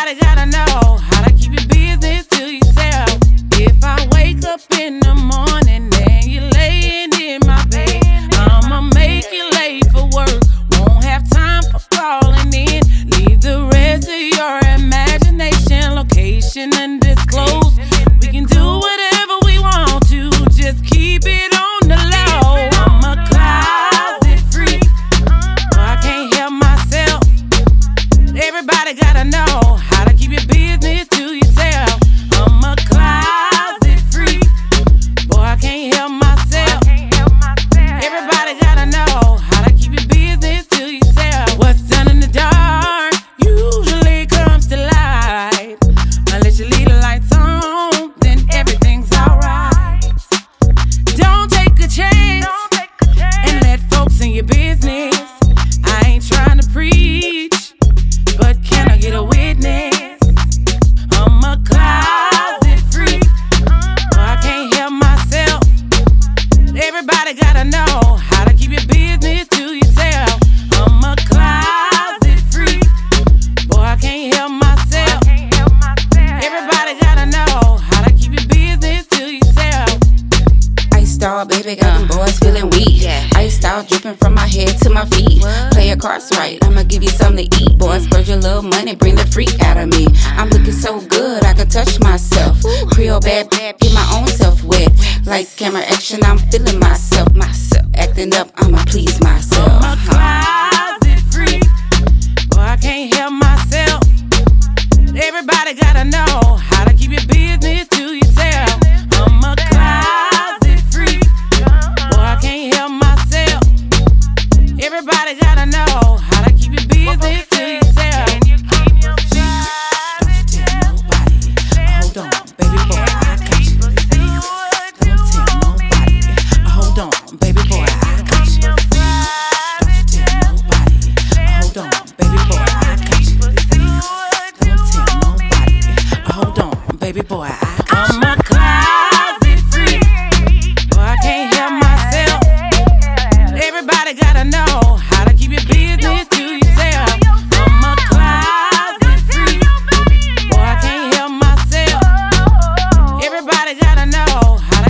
Everybody gotta know how to how to keep your business to yourself. I'm a closet freak. Boy, I can't help myself. Everybody gotta know how to keep your business to yourself. Iced out, baby, got them boys feeling weak. Iced out, dripping from my head to my feet. Play your cards right, I'ma give you something to eat. Boy, mm. spread your little money, bring the freak out of me. I'm looking so good, I could touch myself. Creole bad, bad, get my own lights, camera, action. I'm feeling myself, myself. Acting up, I'ma please myself. I'm a closet freak, but I can't help myself. Everybody gotta know. know how to